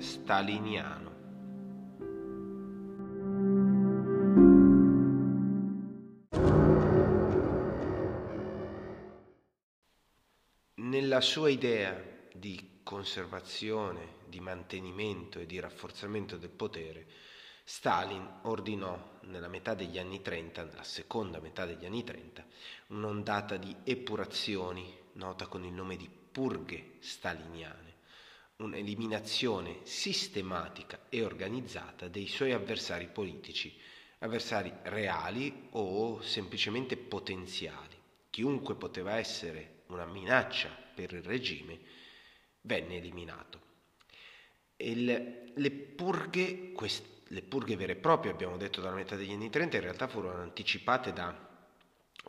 staliniano. Nella sua idea di conservazione, di mantenimento e di rafforzamento del potere, Stalin ordinò nella metà degli anni 30, nella seconda metà degli anni 30, un'ondata di epurazioni nota con il nome di purghe staliniane, un'eliminazione sistematica e organizzata dei suoi avversari politici, avversari reali o semplicemente potenziali. Chiunque poteva essere una minaccia per il regime venne eliminato. Il, le purghe, quest, le purghe vere e proprie, abbiamo detto dalla metà degli anni 30, in realtà furono anticipate da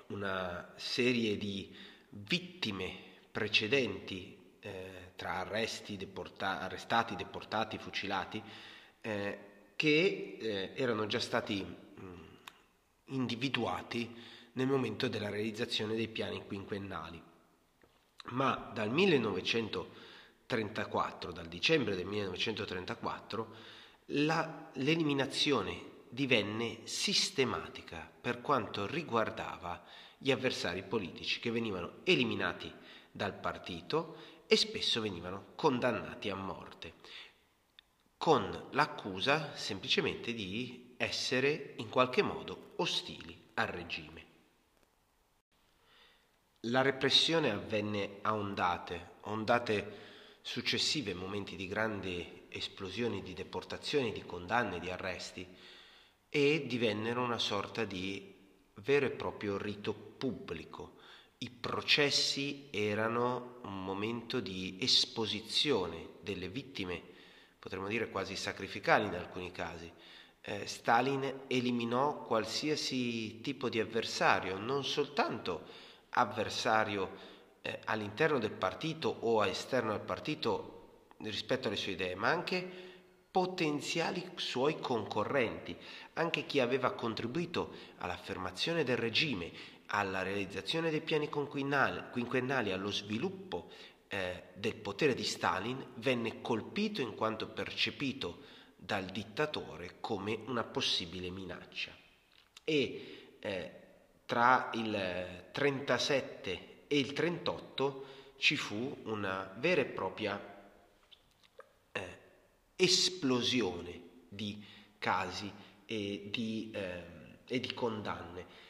una serie di vittime precedenti eh, tra arresti, deporta- arrestati, deportati, fucilati, eh, che eh, erano già stati mh, individuati nel momento della realizzazione dei piani quinquennali. Ma dal 1934, dal dicembre del 1934, la, l'eliminazione divenne sistematica per quanto riguardava gli avversari politici che venivano eliminati dal partito e spesso venivano condannati a morte, con l'accusa semplicemente di essere in qualche modo ostili al regime. La repressione avvenne a ondate, ondate successive, momenti di grande esplosioni di deportazioni, di condanne, di arresti e divennero una sorta di vero e proprio rito pubblico. I processi erano un momento di esposizione delle vittime, potremmo dire quasi sacrificali in alcuni casi. Eh, Stalin eliminò qualsiasi tipo di avversario, non soltanto avversario eh, all'interno del partito o esterno al partito rispetto alle sue idee, ma anche potenziali suoi concorrenti, anche chi aveva contribuito all'affermazione del regime, alla realizzazione dei piani quinquennali, allo sviluppo eh, del potere di Stalin, venne colpito in quanto percepito dal dittatore come una possibile minaccia. E eh, tra il 37 e il 38 ci fu una vera e propria esplosione di casi e di, eh, e di condanne.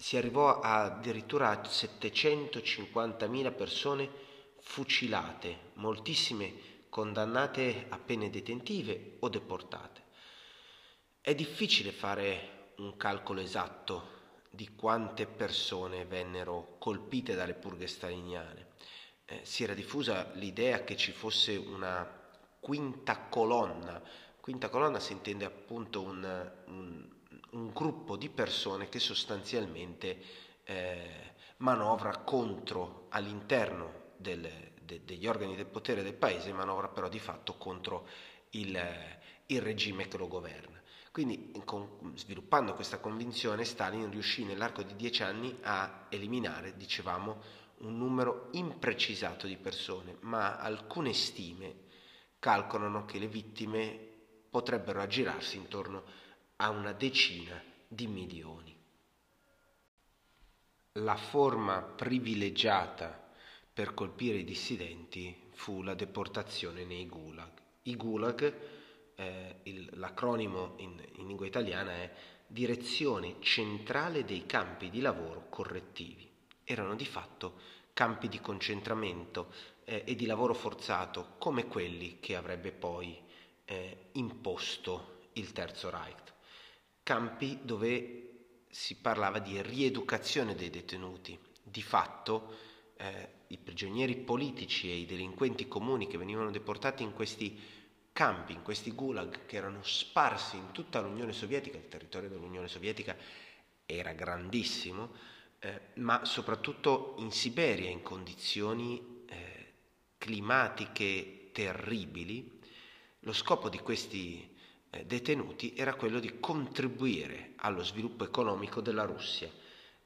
Si arrivò addirittura a 750.000 persone fucilate, moltissime condannate a pene detentive o deportate. È difficile fare un calcolo esatto di quante persone vennero colpite dalle purghe staliniane. Eh, si era diffusa l'idea che ci fosse una quinta colonna. Quinta colonna si intende appunto un, un, un gruppo di persone che sostanzialmente eh, manovra contro all'interno del, de, degli organi del potere del paese, manovra però di fatto contro il, il regime che lo governa. Quindi, con, sviluppando questa convinzione, Stalin riuscì nell'arco di dieci anni a eliminare, dicevamo, un numero imprecisato di persone, ma alcune stime calcolano che le vittime potrebbero aggirarsi intorno a una decina di milioni. La forma privilegiata per colpire i dissidenti fu la deportazione nei gulag. I gulag, eh, il, l'acronimo in, in lingua italiana è Direzione Centrale dei Campi di Lavoro Correttivi. Erano di fatto campi di concentramento eh, e di lavoro forzato come quelli che avrebbe poi eh, imposto il Terzo Reich. Campi dove si parlava di rieducazione dei detenuti. Di fatto eh, i prigionieri politici e i delinquenti comuni che venivano deportati in questi campi, in questi gulag che erano sparsi in tutta l'Unione Sovietica, il territorio dell'Unione Sovietica era grandissimo, eh, ma soprattutto in Siberia in condizioni climatiche terribili, lo scopo di questi eh, detenuti era quello di contribuire allo sviluppo economico della Russia.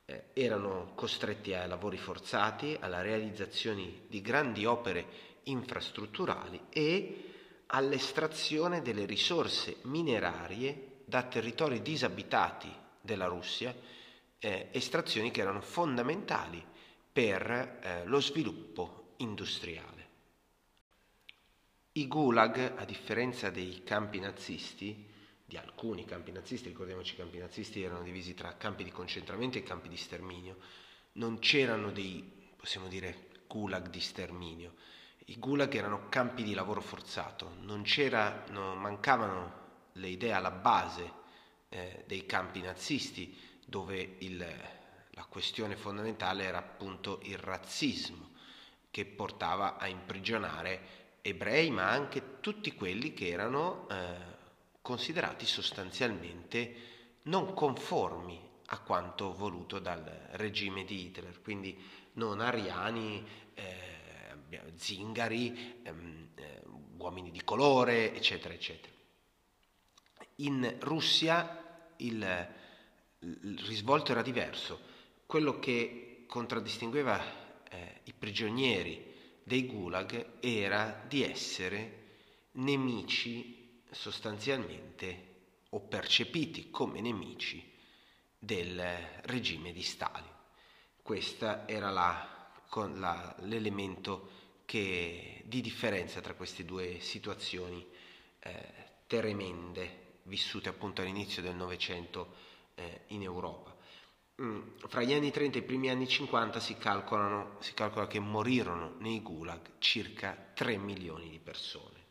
Eh, erano costretti a lavori forzati, alla realizzazione di grandi opere infrastrutturali e all'estrazione delle risorse minerarie da territori disabitati della Russia, eh, estrazioni che erano fondamentali per eh, lo sviluppo industriale. I gulag, a differenza dei campi nazisti, di alcuni campi nazisti, ricordiamoci i campi nazisti erano divisi tra campi di concentramento e campi di sterminio, non c'erano dei, possiamo dire, gulag di sterminio. I gulag erano campi di lavoro forzato, non, c'era, no, mancavano le idee alla base eh, dei campi nazisti, dove il, la questione fondamentale era appunto il razzismo, che portava a imprigionare ebrei, ma anche tutti quelli che erano eh, considerati sostanzialmente non conformi a quanto voluto dal regime di Hitler, quindi non ariani, eh, zingari, ehm, eh, uomini di colore, eccetera, eccetera. In Russia il, il risvolto era diverso, quello che contraddistingueva eh, i prigionieri dei gulag era di essere nemici sostanzialmente o percepiti come nemici del regime di Stalin. Questo era la, la, l'elemento che, di differenza tra queste due situazioni eh, tremende vissute appunto all'inizio del Novecento eh, in Europa. Mm, fra gli anni 30 e i primi anni 50 si, si calcola che morirono nei gulag circa 3 milioni di persone.